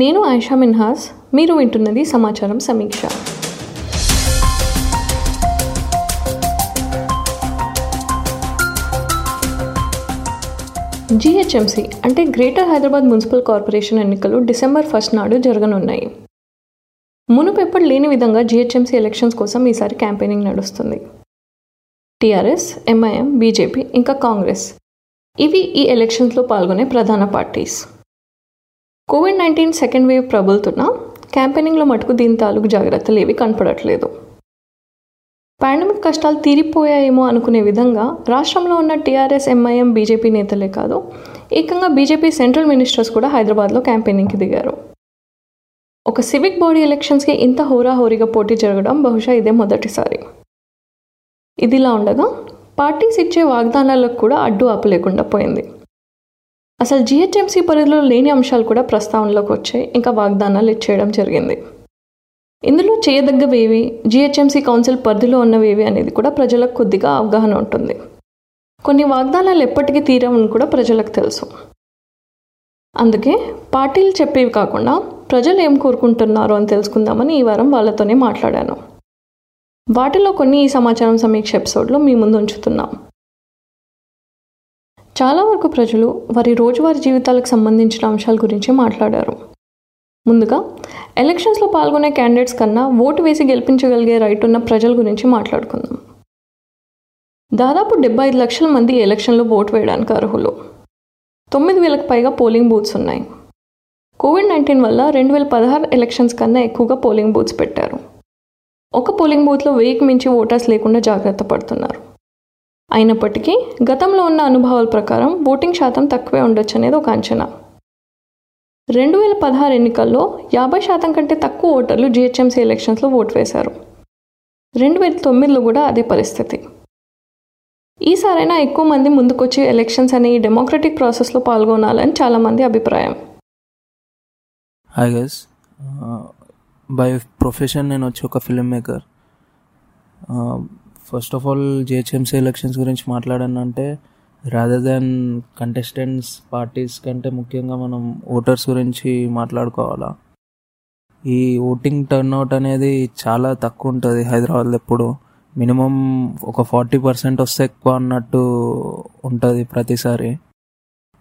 నేను ఆయిషా మిన్హాస్ మీరు వింటున్నది సమాచారం సమీక్ష. జిహెచ్ఎంసి అంటే గ్రేటర్ హైదరాబాద్ మున్సిపల్ కార్పొరేషన్ ఎన్నికలు డిసెంబర్ ఫస్ట్ నాడు జరగనున్నాయి. మునుపెప్పటి లేని విధంగా జిహెచ్ఎంసీ ఎలక్షన్స్ కోసం ఈసారి క్యాంపెయినింగ్ నడుస్తుంది. టీఆర్ఎస్ ఎంఐఎం బీజేపీ ఇంకా కాంగ్రెస్. ఇవి ఈ ఎలక్షన్స్లో పాల్గొనే ప్రధాన parties. Covid nineteen second wave ప్రబలుతున్న క్యాంపెయినింగ్లో మటుకు దీని తాలూకు జాగ్రత్తలు ఏవి కనపడట్లేదు. పాండమిక్ కష్టాలు తీరిపోయాయేమో అనుకునే విధంగా రాష్ట్రంలో ఉన్న టీఆర్ఎస్ ఎంఐఎం బీజేపీ నేతలే కాదు ఏకంగా బీజేపీ సెంట్రల్ మినిస్టర్స్ కూడా హైదరాబాద్లో క్యాంపెయినింగ్కి దిగారు. ఒక సివిక్ బాడీ ఎలక్షన్స్కి ఇంత హోరాహోరీగా పోటీ జరగడం బహుశా ఇదే మొదటిసారి. ఇదిలా ఉండగా పార్టీస్ ఇచ్చే వాగ్దానాలకు కూడా అడ్డు ఆపలేకుండా పోయింది. అసలు జిహెచ్ఎంసీ పరిధిలో లేని అంశాలు కూడా ప్రస్తావనలోకి వచ్చాయి ఇంకా వాగ్దానాలు ఇచ్చేయడం జరిగింది. ఇందులో చేయదగ్గవేవి జిహెచ్ఎంసీ కౌన్సిల్ పరిధిలో ఉన్నవేవి అనేది కూడా ప్రజలకు కొద్దిగా అవగాహన ఉంటుంది. కొన్ని వాగ్దానాలు ఎప్పటికీ తీరవని కూడా ప్రజలకు తెలుసు. అందుకే పార్టీలు చెప్పేవి కాకుండా ప్రజలు ఏం కోరుకుంటున్నారు అని తెలుసుకుందామని ఈ వారం వాళ్ళతోనే మాట్లాడాను. వాటిలో కొన్ని ఈ సమాచారం సమీక్ష ఎపిసోడ్లో మీ ముందు ఉంచుతున్నాం. చాలా వరకు ప్రజలు వారి రోజువారీ జీవితాలకు సంబంధించిన అంశాల గురించి మాట్లాడారు. ముందుగా ఎలక్షన్స్లో పాల్గొనే క్యాండిడేట్స్ కన్నా ఓటు వేసి గెలిపించగలిగే రైట్ ఉన్న ప్రజల గురించి మాట్లాడుకుందాం. దాదాపు డెబ్బై ఐదు లక్షల మంది ఎలక్షన్లో ఓటు వేయడానికి అర్హులు. తొమ్మిది వేలకు పైగా పోలింగ్ బూత్స్ ఉన్నాయి. కోవిడ్ నైన్టీన్ వల్ల రెండు వేల పదహారు ఎలక్షన్స్ కన్నా ఎక్కువగా పోలింగ్ బూత్స్ పెట్టారు. ఒక పోలింగ్ బూత్లో వెయ్యికి మించి ఓటర్స్ లేకుండా జాగ్రత్త పడుతున్నారు. అయినప్పటికీ గతంలో ఉన్న అనుభవాల ప్రకారం ఓటింగ్ శాతం తక్కువే ఉండొచ్చు అనేది ఒక అంచనా. రెండు వేల పదహారు ఎన్నికల్లో యాభై శాతం కంటే తక్కువ ఓటర్లు జిహెచ్ఎంసీ ఎలక్షన్స్లో ఓటు వేశారు. రెండు వేల తొమ్మిదిలో కూడా అదే పరిస్థితి. ఈసారైనా ఎక్కువ మంది ముందుకొచ్చి ఎలక్షన్స్ అనే ఈ డెమోక్రటిక్ ప్రాసెస్లో పాల్గొనాలని చాలామంది అభిప్రాయం. ఐ గెస్ బై ప్రొఫెషన్ నేను వచ్చి ఒక film maker uh, first of all GHMC elections గురించి మాట్లాడానంటే రాదర్ దాన్ కంటెస్టెంట్స్ పార్టీస్ కంటే ముఖ్యంగా మనం ఓటర్స్ గురించి మాట్లాడుకోవాలా. ఈ ఓటింగ్ టర్న్అవుట్ అనేది చాలా తక్కువ ఉంటుంది హైదరాబాద్లో ఎప్పుడు. మినిమం ఒక ఫార్టీ పర్సెంట్ వస్తే ఎక్కువ అన్నట్టు ఉంటుంది ప్రతిసారి.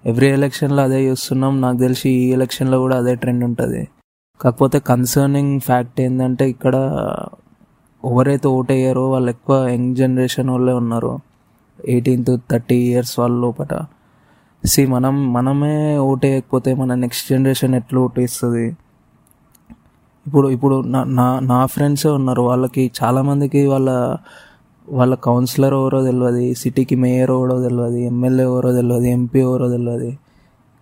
ఎవ్రీ ఎలక్షన్లో అదే చూస్తున్నాం నాకు తెలిసి ఈ ఎలక్షన్లో కూడా అదే ట్రెండ్ ఉంటుంది. కాకపోతే కన్సర్నింగ్ ఫ్యాక్ట్ ఏంటంటే ఇక్కడ ఎవరైతే ఓట్ వాళ్ళు ఎక్కువ యంగ్ జనరేషన్ వాళ్ళే ఉన్నారు. ఎయిటీన్ టు థర్టీ ఇయర్స్ వాళ్ళ లోపల సి మనం మనమే ఓట్ మన నెక్స్ట్ జనరేషన్ ఎట్లా ఓటేస్తుంది? ఇప్పుడు ఇప్పుడు నా నా నా ఫ్రెండ్సే ఉన్నారు. వాళ్ళకి చాలామందికి వాళ్ళ వాళ్ళ కౌన్సిలర్ ఎవరో తెలియదు సిటీకి మేయర్ ఎవరో తెలియదు ఎమ్మెల్యే ఎవరో తెలియదు ఎంపీ ఎవరో తెలియదు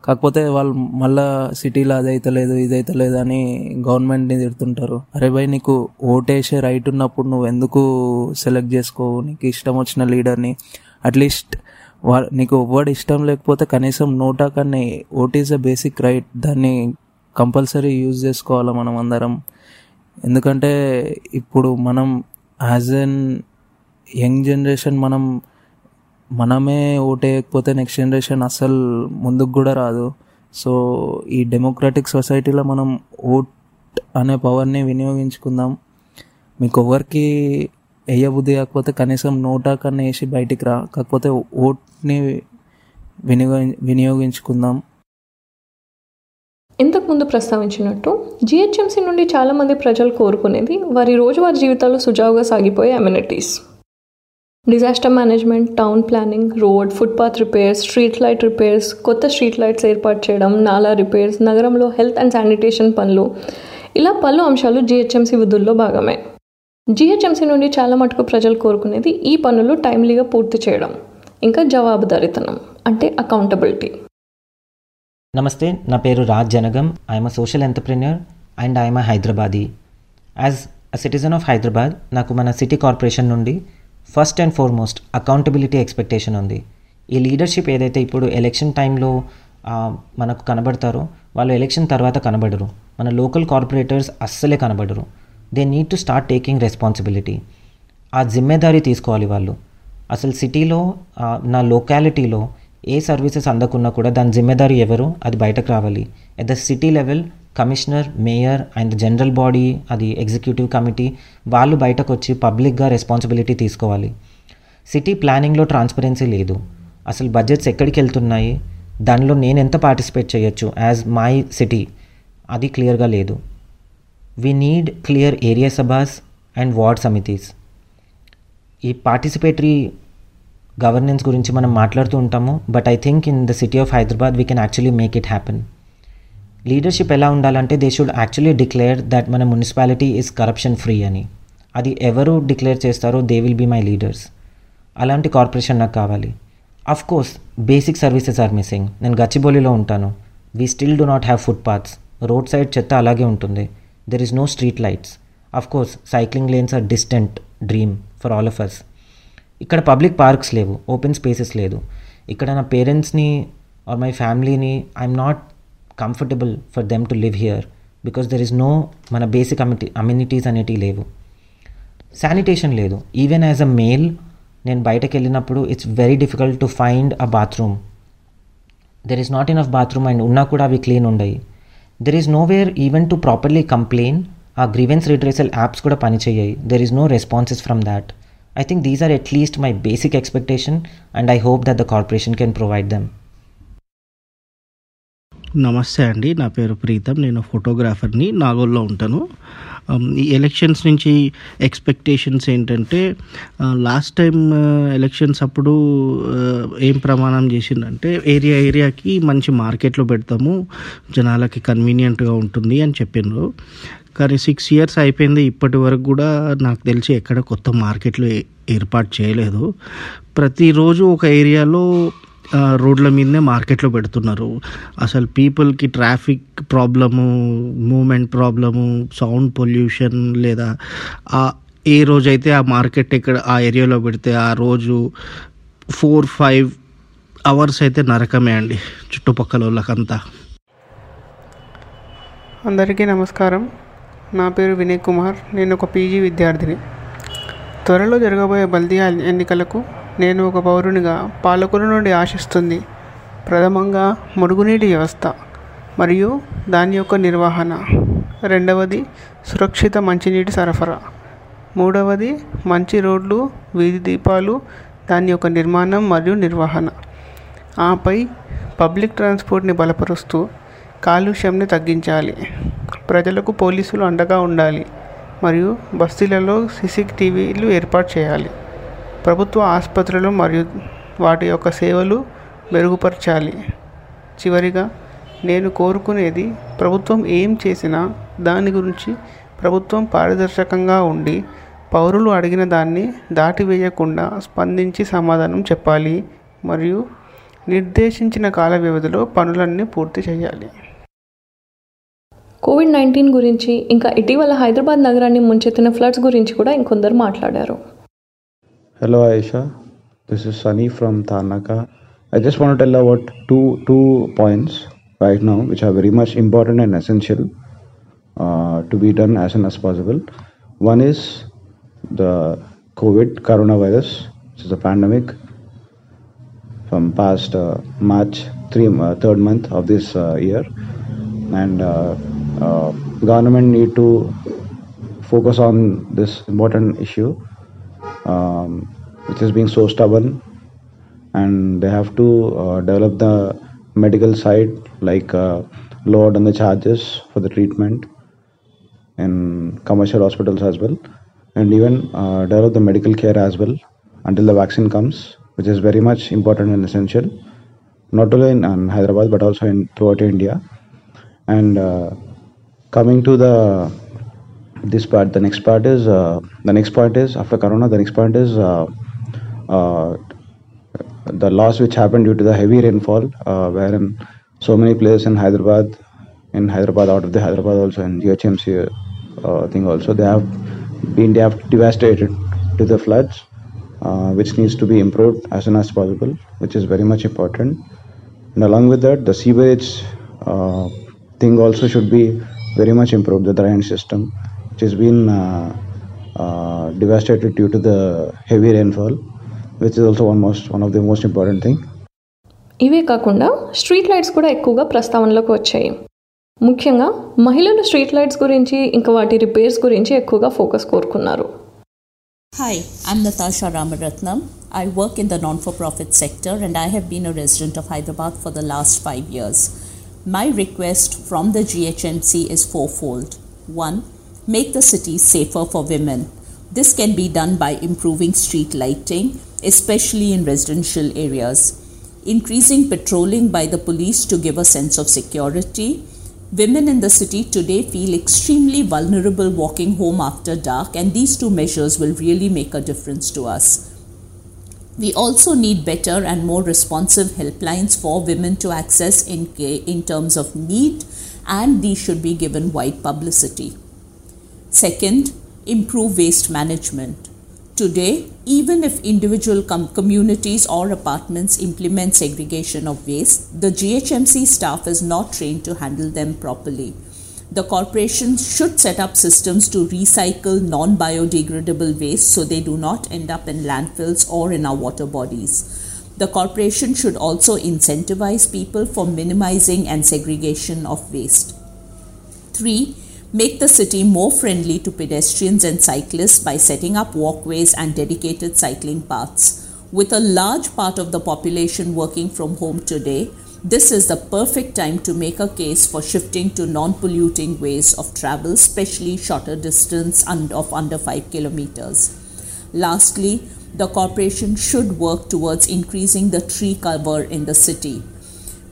కాకపోతే వాళ్ళు మళ్ళా సిటీలో అదైతే లేదు ఇదైతే లేదు అని గవర్నమెంట్ని తిడుతుంటారు. అరే భయ్ నీకు ఓటేసే రైట్ ఉన్నప్పుడు నువ్వు ఎందుకు సెలెక్ట్ చేసుకోవు? నీకు ఇష్టం వచ్చిన లీడర్ని అట్లీస్ట్ వా నీకు ఎవ్వడు ఇష్టం లేకపోతే కనీసం నోటా కానీ vote is a basic right దాన్ని కంపల్సరీ యూజ్ చేసుకోవాలి మనం అందరం. ఎందుకంటే ఇప్పుడు మనం యాజ్ ఎన్ యంగ్ జనరేషన్ మనం మనమే ఓటేయకపోతే నెక్స్ట్ జనరేషన్ అస్సలు ముందుకు కూడా రాదు. సో ఈ డెమోక్రాటిక్ సొసైటీలో మనం ఓట్ అనే పవర్ని వినియోగించుకుందాం. మీకు ఎవరికి వేయబుద్ధి కాకపోతే కనీసం నోటా కన్నా వేసి బయటికి రా. కాకపోతే ఓట్ని వినియోగ వినియోగించుకుందాం. ఇంతకుముందు ప్రస్తావించినట్టు జిహెచ్ఎంసీ నుండి చాలామంది ప్రజలు కోరుకునేది వారి రోజువారీ జీవితాలు సుజావుగా సాగిపోయే amenities disaster management town planning road footpath repairs street light repairs కొత్త స్ట్రీట్ లైట్స్ ఏర్పాటు చేయడం నాలా రిపేర్స్ నగరంలో హెల్త్ అండ్ శానిటేషన్ పనులు. ఇలా పలు అంశాలు జిహెచ్ఎంసీ విధుల్లో భాగమే. జిహెచ్ఎంసీ నుండి చాలా మటుకు ప్రజలు కోరుకునేది ఈ పనులు టైమ్లీగా పూర్తి చేయడం. ఇంకా జవాబుదారీతనం అంటే అకౌంటబిలిటీ నమస్తే నా పేరు Raj Janagam. I'm social entrepreneur and I'm Hyderabadi as a citizen of Hyderabad నాకు మన సిటీ కార్పొరేషన్ నుండి first and foremost accountability expectation ఉంది. ఈ లీడర్షిప్ ఏదైతే ఇప్పుడు ఎలక్షన్ టైంలో మనకు కనబడతారో వాళ్ళు ఎలక్షన్ తర్వాత కనబడరు. మన లోకల్ కార్పొరేటర్స్ అస్సలే కనబడరు. They need to start taking responsibility ఆ జిమ్మేదారీ తీసుకోవాలి వాళ్ళు. అసలు సిటీలో నా లొకాలిటీలో ఏ సర్వీసెస్ అందకున్నా కూడా దాని జిమ్మేదారీ ఎవరు? అది బయటకు రావాలి. At the city level commissioner mayor and general body అది ఎగ్జిక్యూటివ్ కమిటీ వాళ్ళు బయటకు వచ్చి పబ్లిక్గా రెస్పాన్సిబిలిటీ తీసుకోవాలి. సిటీ ప్లానింగ్లో ట్రాన్స్పరెన్సీ లేదు. అసలు బడ్జెట్స్ ఎక్కడికి వెళ్తున్నాయి? దానిలో నేను ఎంత పార్టిసిపేట్ చేయొచ్చు యాజ్ మై సిటీ? అది క్లియర్గా లేదు. We need clear area సభాస్ and ward సమితీస్. ఈ పార్టిసిపేటరీ గవర్నెన్స్ గురించి మనం మాట్లాడుతూ ఉంటాము but I think in the city of Hyderabad we can actually make it happen. Leadership ఎలా ఉండాలంటే they should actually declare that మన మున్సిపాలిటీ ఈజ్ కరప్షన్ ఫ్రీ అని. అది ఎవరు డిక్లేర్ చేస్తారో they will be my leaders. అలాంటి కార్పొరేషన్ నాకు కావాలి. Of course basic services are missing నేను గచ్చిబౌలిలో ఉంటాను. We still do not have footpaths road side చెత్త అలాగే ఉంటుంది. There is no street lights of course cycling lanes are distant dream for all of us ఇక్కడ public parks లేవు. Open spaces లేదు. ఇక్కడ నా పేరెంట్స్ని ఆర్ మై ఫ్యామిలీని I'm not comfortable for them to live here because there is no మన basic amity amenities అనేటివి లేవు. శానిటేషన్ లేదు. ఈవెన్ యాజ్ అ మేల్ నేను బయటకు వెళ్ళినప్పుడు it's very difficult to find a bathroom there is not enough bathroom and ఉన్నా కూడా అవి క్లీన్ ఉండయి. There is no where even to properly complain ఆ గ్రీవెన్స్ రిడ్రెసల్ యాప్స్ కూడా పనిచేయాయి. There is no responses from that I think these are at least my basic expectation and I hope that the corporation can provide them నమస్తే అండి. నా పేరు ప్రీతం. నేను ఫోటోగ్రాఫర్ని నాగోల్లో ఉంటాను. Um, ఈ elections నుంచి ఎక్స్పెక్టేషన్స్ ఏంటంటే uh, last time uh, elections అప్పుడు uh, ఏం ప్రమాణం చేసిందంటే ఏరియా ఏరియాకి మంచి మార్కెట్లో పెడతాము. జనాలకి కన్వీనియంట్గా ఉంటుంది అని చెప్పిండ్రు. కానీ సిక్స్ ఇయర్స్ అయిపోయింది. ఇప్పటి వరకు కూడా నాకు తెలిసి ఎక్కడ కొత్త మార్కెట్లు ఏర్పాటు చేయలేదు. ప్రతిరోజు ఒక ఏరియాలో రోడ్ల మీదనే మార్కెట్లో పెడుతున్నారు. అసలు పీపుల్కి traffic problem movement problem sound pollution లేదా ఆ ఏ రోజైతే ఆ మార్కెట్ ఎక్కడ ఆ ఏరియాలో పెడితే ఆ రోజు ఫోర్ ఫైవ్ అవర్స్ అయితే నరకమే అండి చుట్టుపక్కల వాళ్ళకంతా. అందరికీ నమస్కారం. నా పేరు వినయ్ కుమార్. నేను ఒక పీజీ విద్యార్థిని. త్వరలో జరగబోయే బల్దియా ఎన్నికలకు నేను ఒక పౌరునిగా పాలకుల నుండి ఆశిస్తుంది. ప్రథమంగా మురుగునీటి వ్యవస్థ మరియు దాని యొక్క నిర్వహణ. రెండవది సురక్షిత మంచినీటి సరఫరా. మూడవది మంచి రోడ్లు వీధి దీపాలు దాని యొక్క నిర్మాణం మరియు నిర్వహణ. ఆపై పబ్లిక్ ట్రాన్స్పోర్ట్ని బలపరుస్తూ కాలుష్యంని తగ్గించాలి. ప్రజలకు పోలీసులు అండగా ఉండాలి మరియు బస్తీలలో సీసీటీవీలు ఏర్పాటు చేయాలి. ప్రభుత్వ ఆసుపత్రులు మరియు వాటి యొక్క సేవలు మెరుగుపరచాలి. చివరిగా నేను కోరుకునేది ప్రభుత్వం ఏం చేసినా దాని గురించి ప్రభుత్వం పారదర్శకంగా ఉండి పౌరులు అడిగిన దాన్ని దాటివేయకుండా స్పందించి సమాధానం చెప్పాలి మరియు నిర్దేశించిన కాల వ్యవధిలో పనులన్నీ పూర్తి చేయాలి. కోవిడ్ నైన్టీన్ గురించి ఇంకా ఇటీవల హైదరాబాద్ నగరాన్ని ముంచెత్తిన ఫ్లడ్స్ గురించి కూడా ఇంకొందరు మాట్లాడారు. Hello Aisha, this is Sunny from Tarnaka. I just want to tell about two two points right now which are very much important and essential uh, to be done as soon as possible. One is the COVID coronavirus, which is a pandemic from past uh, March three uh, third month of this uh, year, and uh, uh, government need to focus on this important issue um, which is being so stubborn. And they have to uh, develop the medical side like uh, lower down the charges for the treatment in commercial hospitals as well. And even uh, develop the medical care as well until the vaccine comes which is very much important and essential not only in, in hyderabad but also in throughout india. And uh, coming to the this part the next part is uh, the next point is after corona the next point is uh, the loss which happened due to the heavy rainfall uh, wherein so many places in hyderabad in hyderabad out of the hyderabad also in ghmc uh, thing also they have been they have devastated to the floods uh, which needs to be improved as soon as possible which is very much important. And along with that the sewerage uh, thing also should be very much improved the drainage system which has been uh, uh, devastated due to the heavy rainfall which is also one most one of the most important thing ఇవే కాకుండా street lights కూడా ఎక్కువగా ప్రస్తావనలోకి వచ్చాయి ముఖ్యంగా మహిళలు street lights గురించి ఇంకా వాటి రిపేర్స్ గురించి ఎక్కువగా ఫోకస్ కోరుకున్నారు Hi, I'm Natasha Ramaratnam. I work in the non for profit sector and I have been a resident of Hyderabad for the last five years. My request from the GHMC is fourfold. One, make the city safer for women. this can be done by improving street lighting, especially in residential areas, increasing patrolling by the police to give a sense of security. Women in the city today feel extremely vulnerable walking home after dark, and these two measures will really make a difference to us. We also need better and more responsive helplines for women to access in, in terms of need, and these should be given wide publicity. Second, improve waste management. Today, even if individual com- communities or apartments implement segregation of waste, the GHMC staff is not trained to handle them properly. The corporation should set up systems to recycle non biodegradable waste so they do not end up in landfills or in our water bodies. The corporation should also incentivize people for minimizing and segregation of waste. 3. Make the city more friendly to pedestrians and cyclists by setting up walkways and dedicated cycling paths. With a large part of the population working from home today, this is the perfect time to make a case for shifting to non polluting ways of travel, especially shorter distance of under 5 kilometers. Lastly, the corporation should work towards increasing the tree cover in the city.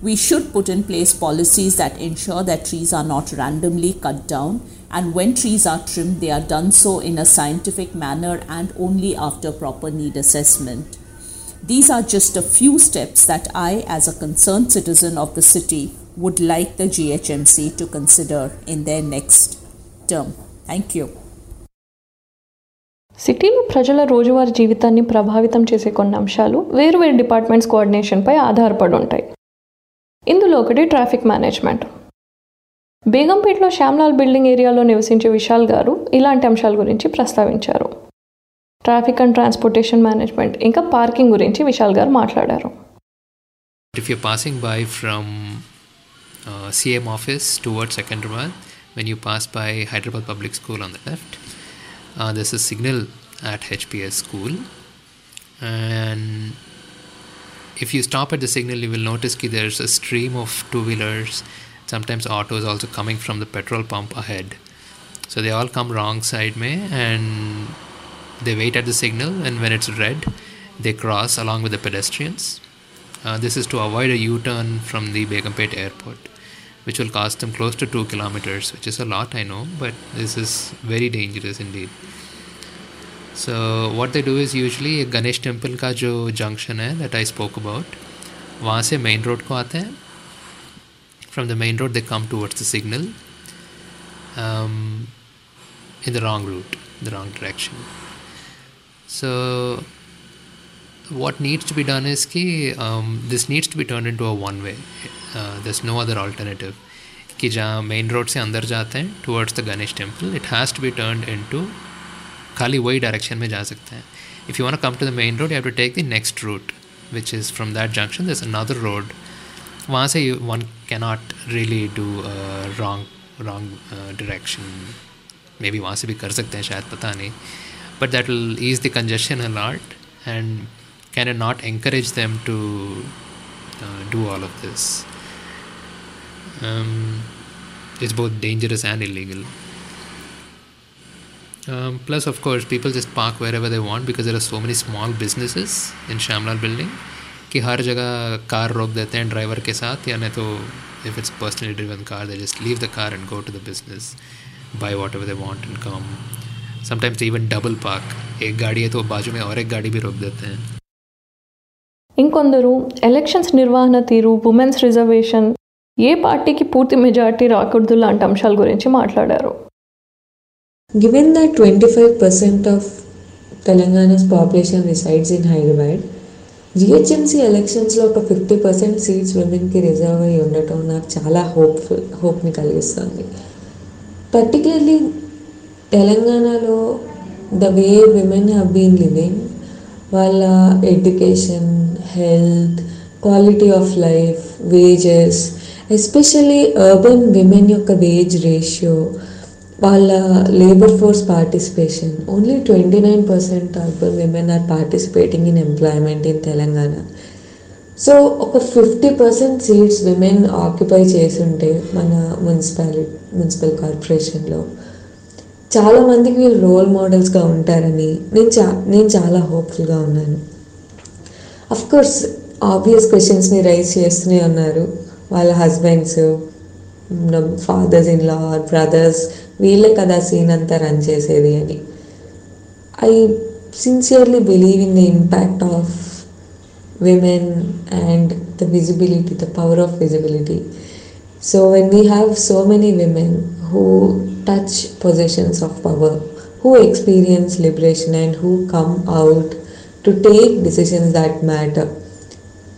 We should put in place policies that ensure that trees are not randomly cut down, and when trees are trimmed, they are done so in a scientific manner and only after proper need assessment. These are just a few steps that I, as a concerned citizen of the city, would like the GHMC to consider in their next term. Thank you. సిటీలో ప్రజల రోజువారీ జీవితాన్ని ప్రభావితం చేసే కొన్ని అంశాలు వేరువేరు departments కోఆర్డినేషన్పై ఆధారపడి ఉంటాయి ఇందులో ఒకటి ట్రాఫిక్ మేనేజ్మెంట్. బేగంపేటలో శ్యామ్లాల్ బిల్డింగ్ ఏరియాలో నివసించే విశాల్ గారు ఇలాంటి అంశాల గురించి ప్రస్తావించారు. ట్రాఫిక్ అండ్ ట్రాన్స్పోర్టేషన్ మేనేజ్మెంట్ ఇంకా పార్కింగ్ గురించి విశాల్ గారు మాట్లాడారు. If you passing by from CM office toward second one when you pass by Hyderabad public school on the left this signal at HPS school and if you stop at the signal, you will notice that there's a stream of two wheelers, sometimes autos also coming from the petrol pump ahead. So they all come wrong side may and they wait at the signal, and when it's red, they cross along with the pedestrians. Uh, this is to avoid a U-turn from the Begumpet airport, which will cost them close to two kilometers, which is a lot, I know, but this is very dangerous indeed. So what they do is usually Ganesh temple का जो junction है that I spoke about वहाँ से main road को आते हैं from the main road they come towards the signal in the wrong route the wrong direction so what needs to be done is ki this needs to be turn into a one way this no other alternative कि जहाँ main road से अंदर जाते हैं towards the Ganesh temple it has to be turn into खाली वही direction में जा सकते हैं if you want come to the main road you have to take the next route which is from that junction this another road वहाँ से one cannot really do wrong wrong direction maybe वहाँ से भी कर सकते हैं शायद पता नहीं but that will ease the congestion a lot it not encourage them to uh, do all of this? Um, it's both dangerous and illegal. Um, plus, of course, people just park wherever they want because there are so many small businesses in Shamlal building कि हर जगह car रोक देते हैं driver के साथ या नहीं तो if it's personally driven car they just leave the car and go to the business buy whatever they want and come sometimes they even double park एक गाड़ी है तो बाजू में और एक गाड़ी भी रोक देते हैं ఇంకొందరు ఎలక్షన్స్ నిర్వహణ తీరు ఉమెన్స్ రిజర్వేషన్ ఏ పార్టీకి పూర్తి మెజార్టీ రాకూడదు లాంటి అంశాల గురించి మాట్లాడారు Given that 25% of Telangana's population resides in Hyderabad, GHMC ఎలక్షన్స్లో ఒక ఫిఫ్టీ పర్సెంట్ సీట్స్ విమెన్కి రిజర్వ్ అయ్యి ఉండటం నాకు చాలా హోప్ఫుల్ హోప్ని కలిగిస్తుంది పర్టికులర్లీ తెలంగాణలో the way women have been living వాళ్ళ education health quality of life wages especially urban women యొక్క వేజ్ రేషియో వాళ్ళ labour force participation only twenty nine percent urban women are participating in employment in Telangana so ఒక fifty percent seats women occupy చేసుంటే మన municipality municipal కార్పొరేషన్లో చాలామందికి వీళ్ళు role మోడల్స్గా ఉంటారని నేను చా నేను చాలా హోప్ఫుల్గా ఉన్నాను. కోర్స్ ఆబ్వియస్ క్వశ్చన్స్ని రైజ్ చేస్తూనే ఉన్నారు వాళ్ళ husbands fathers in law brothers వీళ్ళే కదా సీన్ అంతా రన్ చేసేది అని I sincerely believe in the impact of women and the visibility, the power of visibility. So, when we have so many women who touch positions of power, who experience liberation, and who come out to take decisions that matter,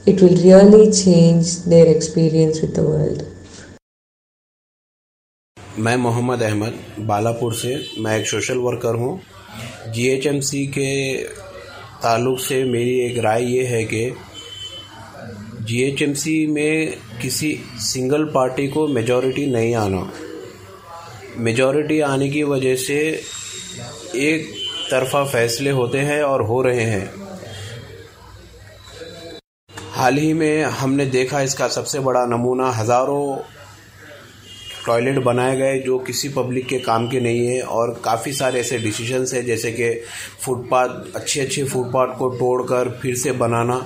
it will really change their experience with the world. मैं मोहम्मद अहमद, बालापुर से। मैं एक social worker हूँ। GHMC के ताल्लुक से मेरी एक राय ये है कि जीएचएमसी में किसी सिंगल पार्टी को मेजॉरिटी नहीं आना। मेजॉरिटी आने की वजह से एक तरफा फैसले होते हैं और हो रहे हैं। हाल ही में हमने देखा इसका सबसे बड़ा नमूना हज़ारों टॉयलेट बनाए गए, जो किसी पब्लिक के काम के नहीं है, और काफ़ी सारे ऐसे डिसीजंस है, जैसे कि फुटपाथ अच्छे अच्छे फुटपाथ को तोड़कर फिर से बनाना।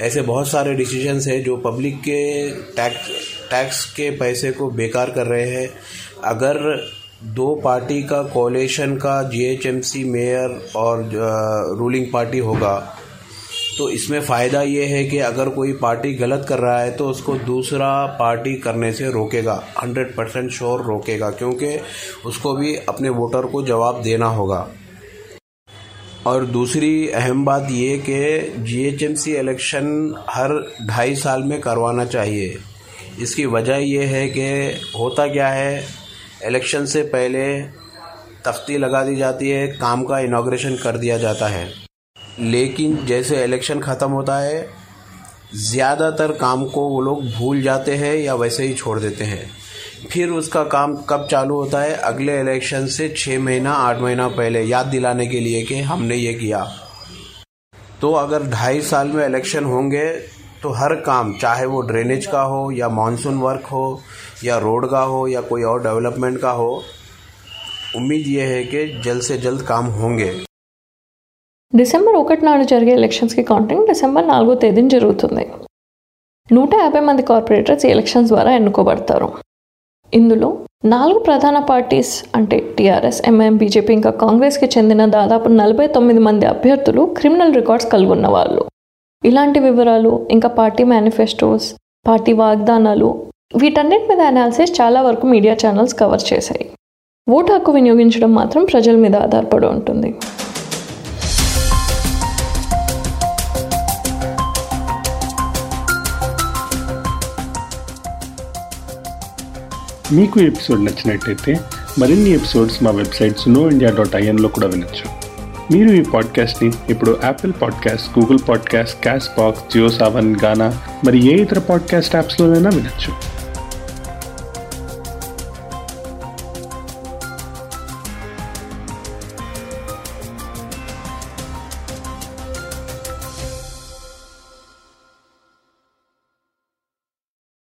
ऐसे बहुत सारे डिसीजंस है, जो पब्लिक के टैक्स टैक्स के पैसे को बेकार कर रहे हैं। अगर दो पार्टी का कोलेशन का जीएचएमसी मेयर और रूलिंग पार्टी होगा तो इसमें फ़ायदा ये है कि अगर कोई पार्टी गलत कर रहा है तो उसको दूसरा पार्टी करने से रोकेगा, हंड्रेड परसेंट श्योर रोकेगा, क्योंकि उसको भी अपने वोटर को जवाब देना होगा। और दूसरी अहम बात ये कि जीएचएमसी इलेक्शन हर ढाई साल में करवाना चाहिए। इसकी वजह ये है कि होता क्या है इलेक्शन से पहले तख्ती लगा दी जाती है, काम का इनाग्रेशन कर दिया जाता है। लेकिन जैसे इलेक्शन ख़त्म होता है, ज़्यादातर काम को वो लोग भूल जाते हैं या वैसे ही छोड़ देते हैं। फिर उसका काम कब चालू होता है? अगले इलेक्शन से छः महीना, आठ महीना पहले याद दिलाने के लिए कि हमने ये किया। तो अगर ढाई साल में इलेक्शन होंगे तो हर काम, चाहे वो ड्रेनेज का हो, या मानसून वर्क हो, या रोड का हो, या कोई और डेवलपमेंट का हो, उम्मीद ये है कि जल्द से जल्द काम होंगे। డిసెంబర్ ఒకటి నాడు జరిగే ఎలక్షన్స్కి కౌంటింగ్ డిసెంబర్ నాలుగో తేదీన జరుగుతుంది. నూట యాభై మంది కార్పొరేటర్స్ ఈ ఎలక్షన్స్ ద్వారా ఎన్నుకోబడతారు. ఇందులో నాలుగు ప్రధాన పార్టీస్ అంటే టీఆర్ఎస్ ఎంఐఎం బీజేపీ ఇంకా కాంగ్రెస్కి చెందిన దాదాపు నలభై తొమ్మిది మంది అభ్యర్థులు క్రిమినల్ రికార్డ్స్ కలిగి వాళ్ళు ఇలాంటి వివరాలు ఇంకా పార్టీ మేనిఫెస్టోస్ పార్టీ వాగ్దానాలు వీటన్నిటి మీద అనాలిసిస్ చాలా వరకు మీడియా ఛానల్స్ కవర్ చేశాయి. ఓటు హక్కు వినియోగించడం మాత్రం ప్రజల మీద ఆధారపడి ఉంటుంది. మీకు ఎపిసోడ్ నచ్చినట్టయితే మరిన్ని ఎపిసోడ్స్ మా వెబ్సైట్ సునో ఇండియా డాట్ ఐఎన్లో కూడా వినొచ్చు. మీరు ఈ పాడ్కాస్ట్ని ఇప్పుడు Apple podcast Google podcast Castbox Jio Saavn Gaana మరి ఏ ఇతర పాడ్కాస్ట్ యాప్స్లోనైనా వినొచ్చు.